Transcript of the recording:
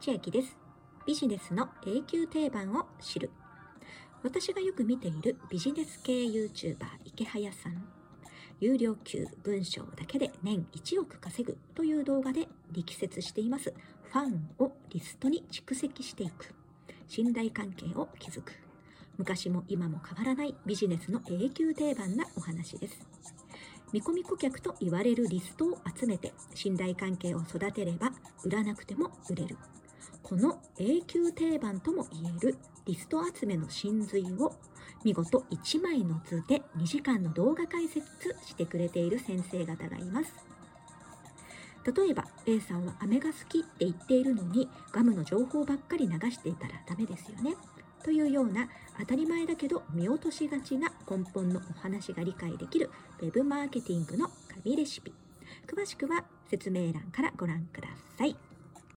千秋です。ビジネスの永久定番を知る。私がよく見ているビジネス系 YouTuber 池早さん。有料級文章だけで年1億稼ぐという動画で力説していますファンをリストに蓄積していく。信頼関係を築く。昔も今も変わらないビジネスの永久定番なお話です。見込み顧客と言われるリストを集めて信頼関係を育てれば売らなくても売れる。この永久定番とも言えるリスト集めの真髄を見事1枚の図で2時間の動画解説してくれている先生方がいます。例えば A さんは飴が好きって言っているのにガムの情報ばっかり流していたらダメですよね。というような当たり前だけど見落としがちな根本のお話が理解できる Web マーケティングの神レシピ。詳しくは説明欄からご覧ください。